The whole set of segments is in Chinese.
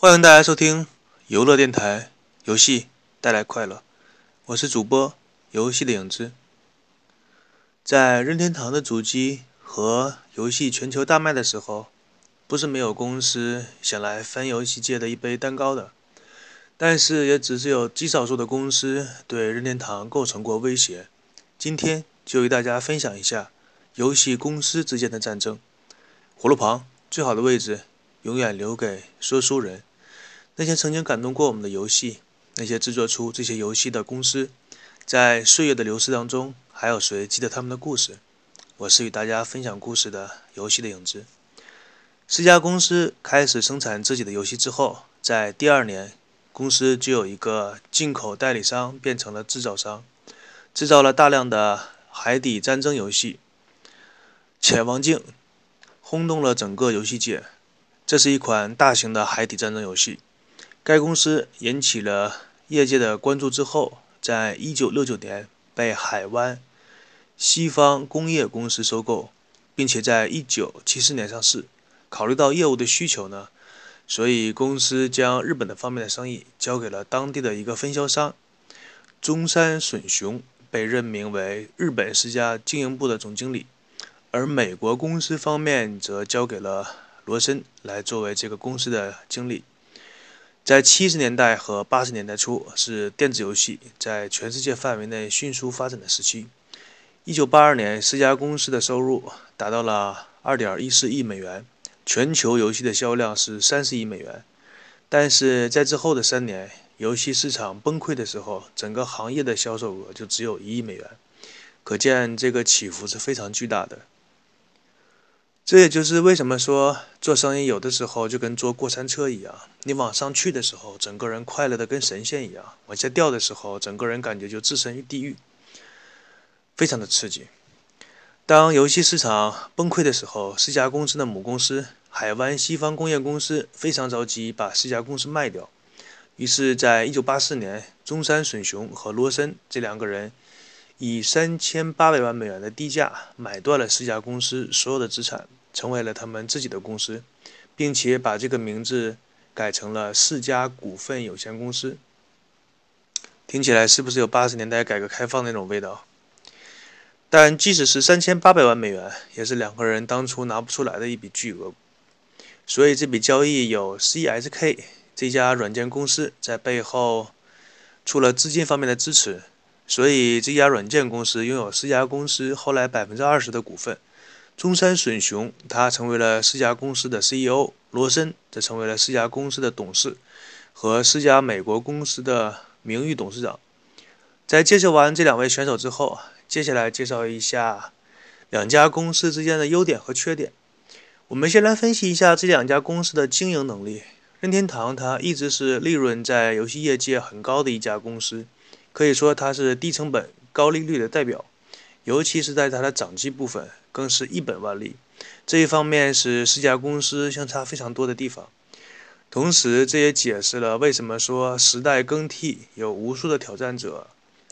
欢迎大家收听游乐电台，游戏带来快乐。我是主播游戏的影子。在任天堂的主机和游戏全球大卖的时候，不是没有公司想来分游戏界的一杯蛋糕的，但是也只是有极少数的公司对任天堂构成过威胁。今天就与大家分享一下游戏公司之间的战争。火炉旁最好的位置永远留给说书人。那些曾经感动过我们的游戏，那些制作出这些游戏的公司，在岁月的流逝当中，还有谁记得他们的故事？我是与大家分享故事的游戏的影子。四家公司开始生产自己的游戏之后，在第二年，公司就有一个进口代理商变成了制造商，制造了大量的海底战争游戏，《潜望镜》轰动了整个游戏界。这是一款大型的海底战争游戏。该公司引起了业界的关注之后，在一九六九年被海湾西方工业公司收购，并且在一九七四年上市。考虑到业务的需求呢，所以公司将日本的方面的生意交给了当地的一个分销商中山隼雄，被任命为日本世家经营部的总经理，而美国公司方面则交给了罗森来作为这个公司的经理。在七十年代和八十年代初，是电子游戏在全世界范围内迅速发展的时期。一九八二年，四家公司的收入达到了二点一四亿美元，全球游戏的销量是三十亿美元。但是在之后的三年，游戏市场崩溃的时候，整个行业的销售额就只有一亿美元，可见这个起伏是非常巨大的。这也就是为什么说做生意有的时候就跟坐过山车一样，你往上去的时候，整个人快乐的跟神仙一样；往下掉的时候，整个人感觉就置身于地狱，非常的刺激。当游戏市场崩溃的时候，四家公司的母公司海湾西方工业公司非常着急把四家公司卖掉，于是，在一九八四年，中山隼雄和罗森这两个人以三千八百万美元的低价买断了四家公司所有的资产。成为了他们自己的公司，并且把这个名字改成了世嘉股份有限公司。听起来是不是有八十年代改革开放那种味道？但即使是三千八百万美元，也是两个人当初拿不出来的一笔巨额。所以这笔交易有 CSK 这家软件公司在背后出了资金方面的支持，所以这家软件公司拥有世嘉公司后来百分之二十的股份。中山隼雄，他成为了四家公司的 CEO，罗森则成为了四家公司的董事和四家美国公司的名誉董事长。在介绍完这两位选手之后，接下来介绍一下两家公司之间的优点和缺点。我们先来分析一下这两家公司的经营能力。任天堂它一直是利润在游戏业界很高的一家公司，可以说它是低成本、高利率的代表。尤其是在它的掌机部分，更是一本万利。这一方面是四家公司相差非常多的地方。同时，这也解释了为什么说时代更替，有无数的挑战者，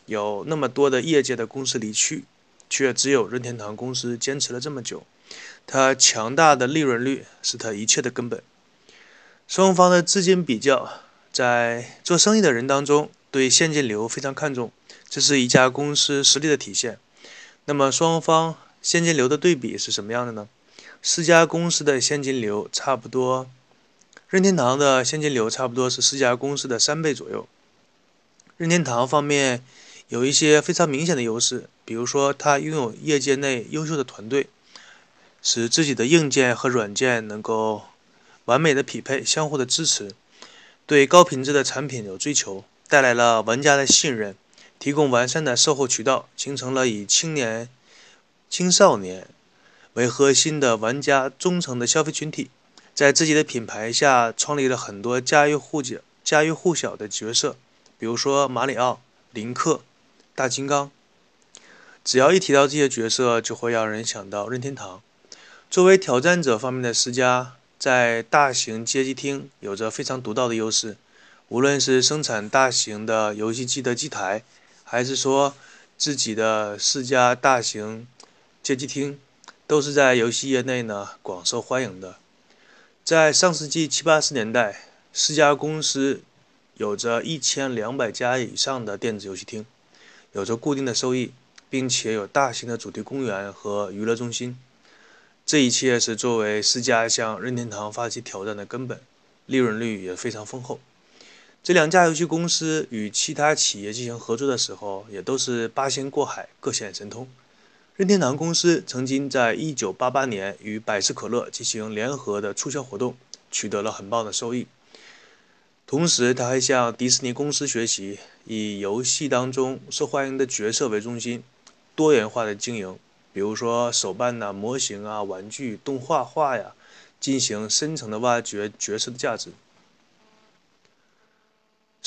有那么多的业界的公司离去，却只有任天堂公司坚持了这么久。它强大的利润率是它一切的根本。双方的资金比较，在做生意的人当中，对现金流非常看重，这是一家公司实力的体现。那么双方现金流的对比是什么样的呢？四家公司的现金流差不多，任天堂的现金流差不多是四家公司的三倍左右。任天堂方面有一些非常明显的优势，比如说它拥有业界内优秀的团队，使自己的硬件和软件能够完美的匹配，相互的支持，对高品质的产品有追求，带来了玩家的信任。提供完善的售后渠道，形成了以青年、青少年为核心的玩家忠诚的消费群体。在自己的品牌下，创立了很多家喻户晓、家喻户晓的角色，比如说马里奥、林克、大金刚。只要一提到这些角色，就会让人想到任天堂。作为挑战者方面的世嘉，在大型街机厅有着非常独到的优势，无论是生产大型的游戏机的机台。还是说自己的四家大型街机厅都是在游戏业内呢广受欢迎的。在上世纪七八十年代，四家公司有着一千两百家以上的电子游戏厅，有着固定的收益，并且有大型的主题公园和娱乐中心。这一切是作为世家向任天堂发起挑战的根本，利润率也非常丰厚。这两家游戏公司与其他企业进行合作的时候，也都是八仙过海，各显神通。任天堂公司曾经在一九八八年与百事可乐进行联合的促销活动，取得了很棒的收益。同时，他还向迪士尼公司学习，以游戏当中受欢迎的角色为中心，多元化的经营。比如说手办呐、模型啊、玩具、动画画呀，进行深层的挖掘角色的价值。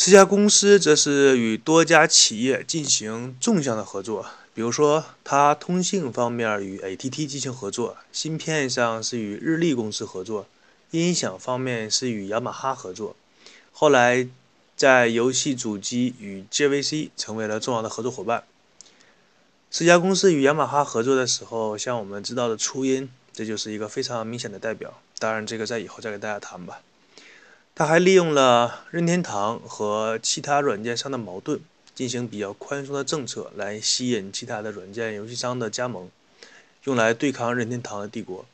世嘉公司则是与多家企业进行纵向的合作，比如说它通信方面与 AT&T 进行合作，芯片上是与日立公司合作，音响方面是与雅马哈合作。后来在游戏主机与 JVC 成为了重要的合作伙伴。世嘉公司与雅马哈合作的时候，像我们知道的初音，这就是一个非常明显的代表。当然，这个在以后再给大家谈吧。他还利用了任天堂和其他软件商的矛盾，进行比较宽松的政策，来吸引其他的软件游戏商的加盟，用来对抗任天堂的帝国。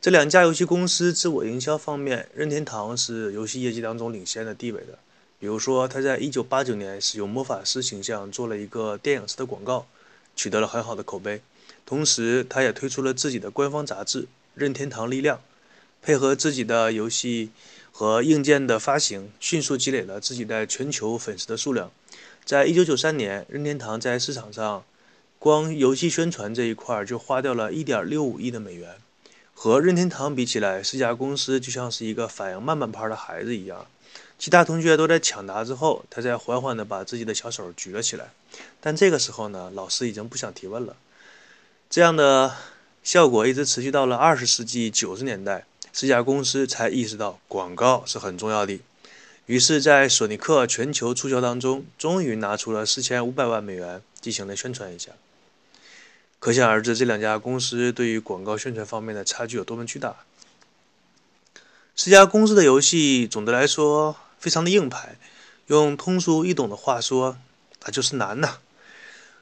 这两家游戏公司自我营销方面，任天堂是游戏业绩当中领先的地位的。比如说，他在1989年使用魔法师形象做了一个电影式的广告。取得了很好的口碑，同时他也推出了自己的官方杂志《任天堂力量》，配合自己的游戏和硬件的发行，迅速积累了自己在全球粉丝的数量。在一九九三年，任天堂在市场上光游戏宣传这一块就花掉了一点六五亿的美元。和任天堂比起来，世嘉公司就像是一个反应慢半拍的孩子一样。其他同学都在抢答之后，他才缓缓地把自己的小手举了起来。但这个时候呢，老师已经不想提问了。这样的效果一直持续到了二十世纪九十年代，这家公司才意识到广告是很重要的。于是，在索尼克全球促销当中，终于拿出了四千五百万美元进行了宣传一下。可想而知，这两家公司对于广告宣传方面的差距有多么巨大。这家公司的游戏总的来说。非常的硬派，用通俗易懂的话说，那就是难呐。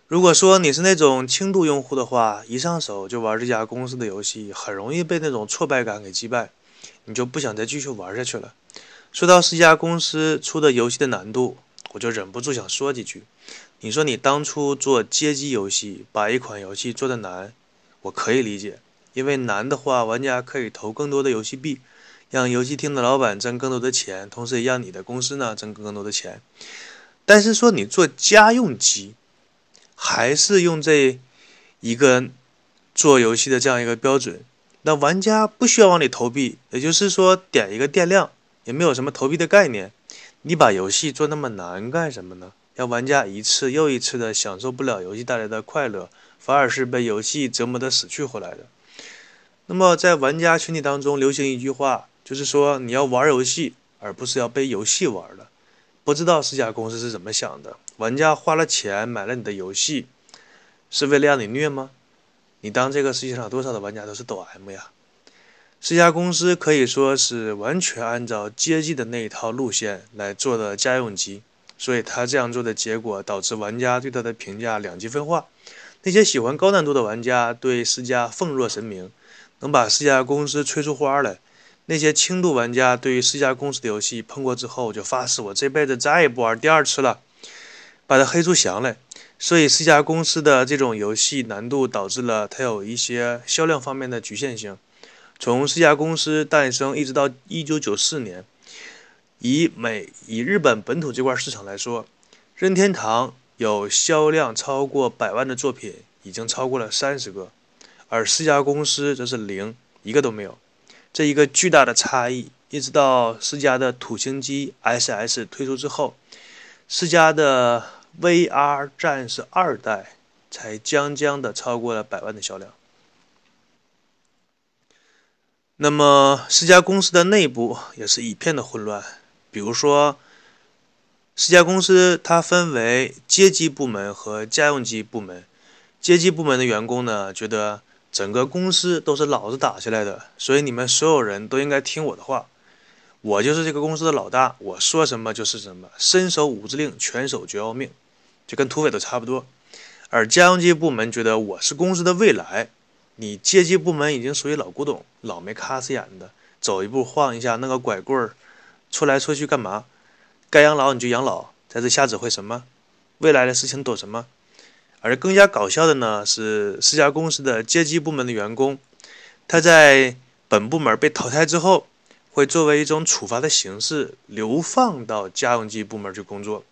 如果说你是那种轻度用户的话，一上手就玩这家公司的游戏，很容易被那种挫败感给击败，你就不想再继续玩下去了。说到这家公司出的游戏的难度，我就忍不住想说几句。你说你当初做街机游戏，把一款游戏做的难，我可以理解，因为难的话，玩家可以投更多的游戏币。让游戏厅的老板挣更多的钱，同时也让你的公司呢挣更多的钱。但是说你做家用机，还是用这一个做游戏的这样一个标准，那玩家不需要往里投币，也就是说点一个电量也没有什么投币的概念。你把游戏做那么难干什么呢？让玩家一次又一次的享受不了游戏带来的快乐，反而是被游戏折磨的死去活来的。那么在玩家群体当中流行一句话。就是说，你要玩游戏，而不是要被游戏玩的。不知道世嘉公司是怎么想的？玩家花了钱买了你的游戏，是为了让你虐吗？你当这个世界上多少的玩家都是抖 M 呀？世嘉公司可以说是完全按照街机的那一套路线来做的家用机，所以他这样做的结果导致玩家对他的评价两极分化。那些喜欢高难度的玩家对世嘉奉若神明，能把世嘉公司吹出花来。那些轻度玩家对于世嘉公司的游戏碰过之后，就发誓我这辈子再也不玩第二次了，把它黑出翔来。所以世嘉公司的这种游戏难度导致了它有一些销量方面的局限性。从世嘉公司诞生一直到一九九四年，以美以日本本土这块市场来说，任天堂有销量超过百万的作品已经超过了三十个，而世嘉公司则是零，一个都没有。这一个巨大的差异，一直到世嘉的土星机 SS 推出之后，世嘉的 VR 战士二代才将将的超过了百万的销量。那么，四家公司的内部也是一片的混乱。比如说，四家公司它分为街机部门和家用机部门，街机部门的员工呢觉得。整个公司都是老子打下来的，所以你们所有人都应该听我的话。我就是这个公司的老大，我说什么就是什么，伸手五指令，拳手绝要命，就跟土匪都差不多。而家用机部门觉得我是公司的未来，你阶级部门已经属于老古董，老没卡死眼的，走一步晃一下那个拐棍儿，戳来戳去干嘛？该养老你就养老，在这瞎指挥什么？未来的事情躲什么？而更加搞笑的呢，是四家公司的阶级部门的员工，他在本部门被淘汰之后。会作为一种处罚的形式流放到家用机部门去工作，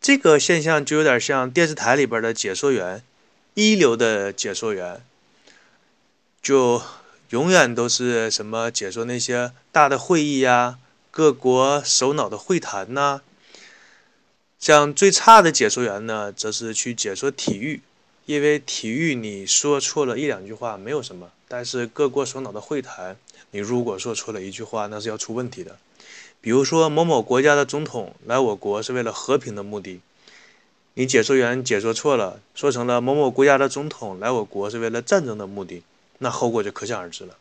这个现象就有点像电视台里边的解说员，一流的解说员，就永远都是什么解说那些大的会议呀、各国首脑的会谈呐。像最差的解说员呢，则是去解说体育，因为体育你说错了一两句话没有什么，但是各国首脑的会谈。你如果说错了一句话，那是要出问题的。比如说，某某国家的总统来我国是为了和平的目的，你解说员解说错了，说成了某某国家的总统来我国是为了战争的目的，那后果就可想而知了。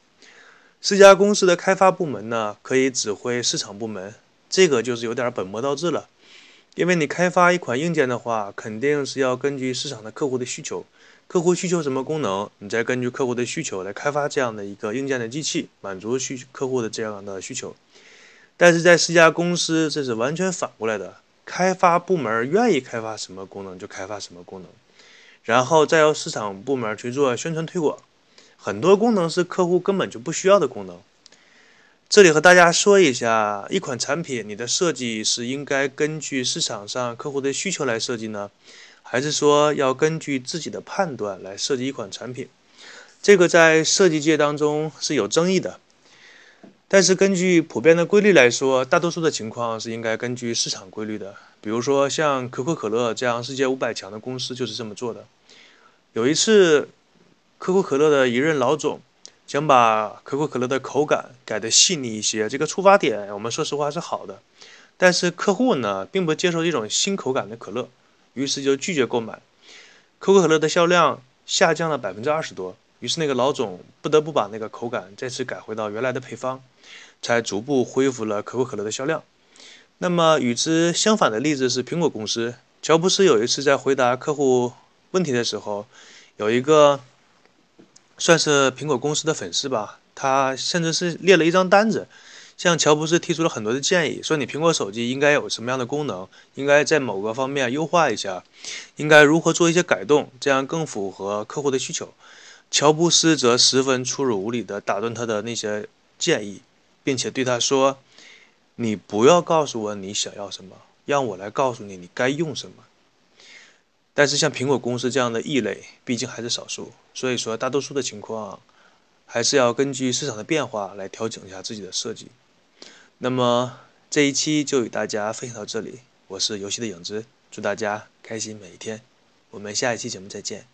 四家公司的开发部门呢，可以指挥市场部门，这个就是有点本末倒置了。因为你开发一款硬件的话，肯定是要根据市场的客户的需求。客户需求什么功能，你再根据客户的需求来开发这样的一个硬件的机器，满足需客户的这样的需求。但是在四家公司，这是完全反过来的，开发部门愿意开发什么功能就开发什么功能，然后再由市场部门去做宣传推广。很多功能是客户根本就不需要的功能。这里和大家说一下，一款产品你的设计是应该根据市场上客户的需求来设计呢？还是说要根据自己的判断来设计一款产品，这个在设计界当中是有争议的。但是根据普遍的规律来说，大多数的情况是应该根据市场规律的。比如说像可口可乐这样世界五百强的公司就是这么做的。有一次，可口可乐的一任老总想把可口可乐的口感改得细腻一些，这个出发点我们说实话是好的，但是客户呢并不接受这种新口感的可乐。于是就拒绝购买，可口可乐的销量下降了百分之二十多。于是那个老总不得不把那个口感再次改回到原来的配方，才逐步恢复了可口可乐的销量。那么与之相反的例子是苹果公司，乔布斯有一次在回答客户问题的时候，有一个算是苹果公司的粉丝吧，他甚至是列了一张单子。向乔布斯提出了很多的建议，说你苹果手机应该有什么样的功能，应该在某个方面优化一下，应该如何做一些改动，这样更符合客户的需求。乔布斯则十分粗鲁无礼地打断他的那些建议，并且对他说：“你不要告诉我你想要什么，让我来告诉你你该用什么。”但是像苹果公司这样的异类，毕竟还是少数，所以说大多数的情况，还是要根据市场的变化来调整一下自己的设计。那么这一期就与大家分享到这里，我是游戏的影子，祝大家开心每一天，我们下一期节目再见。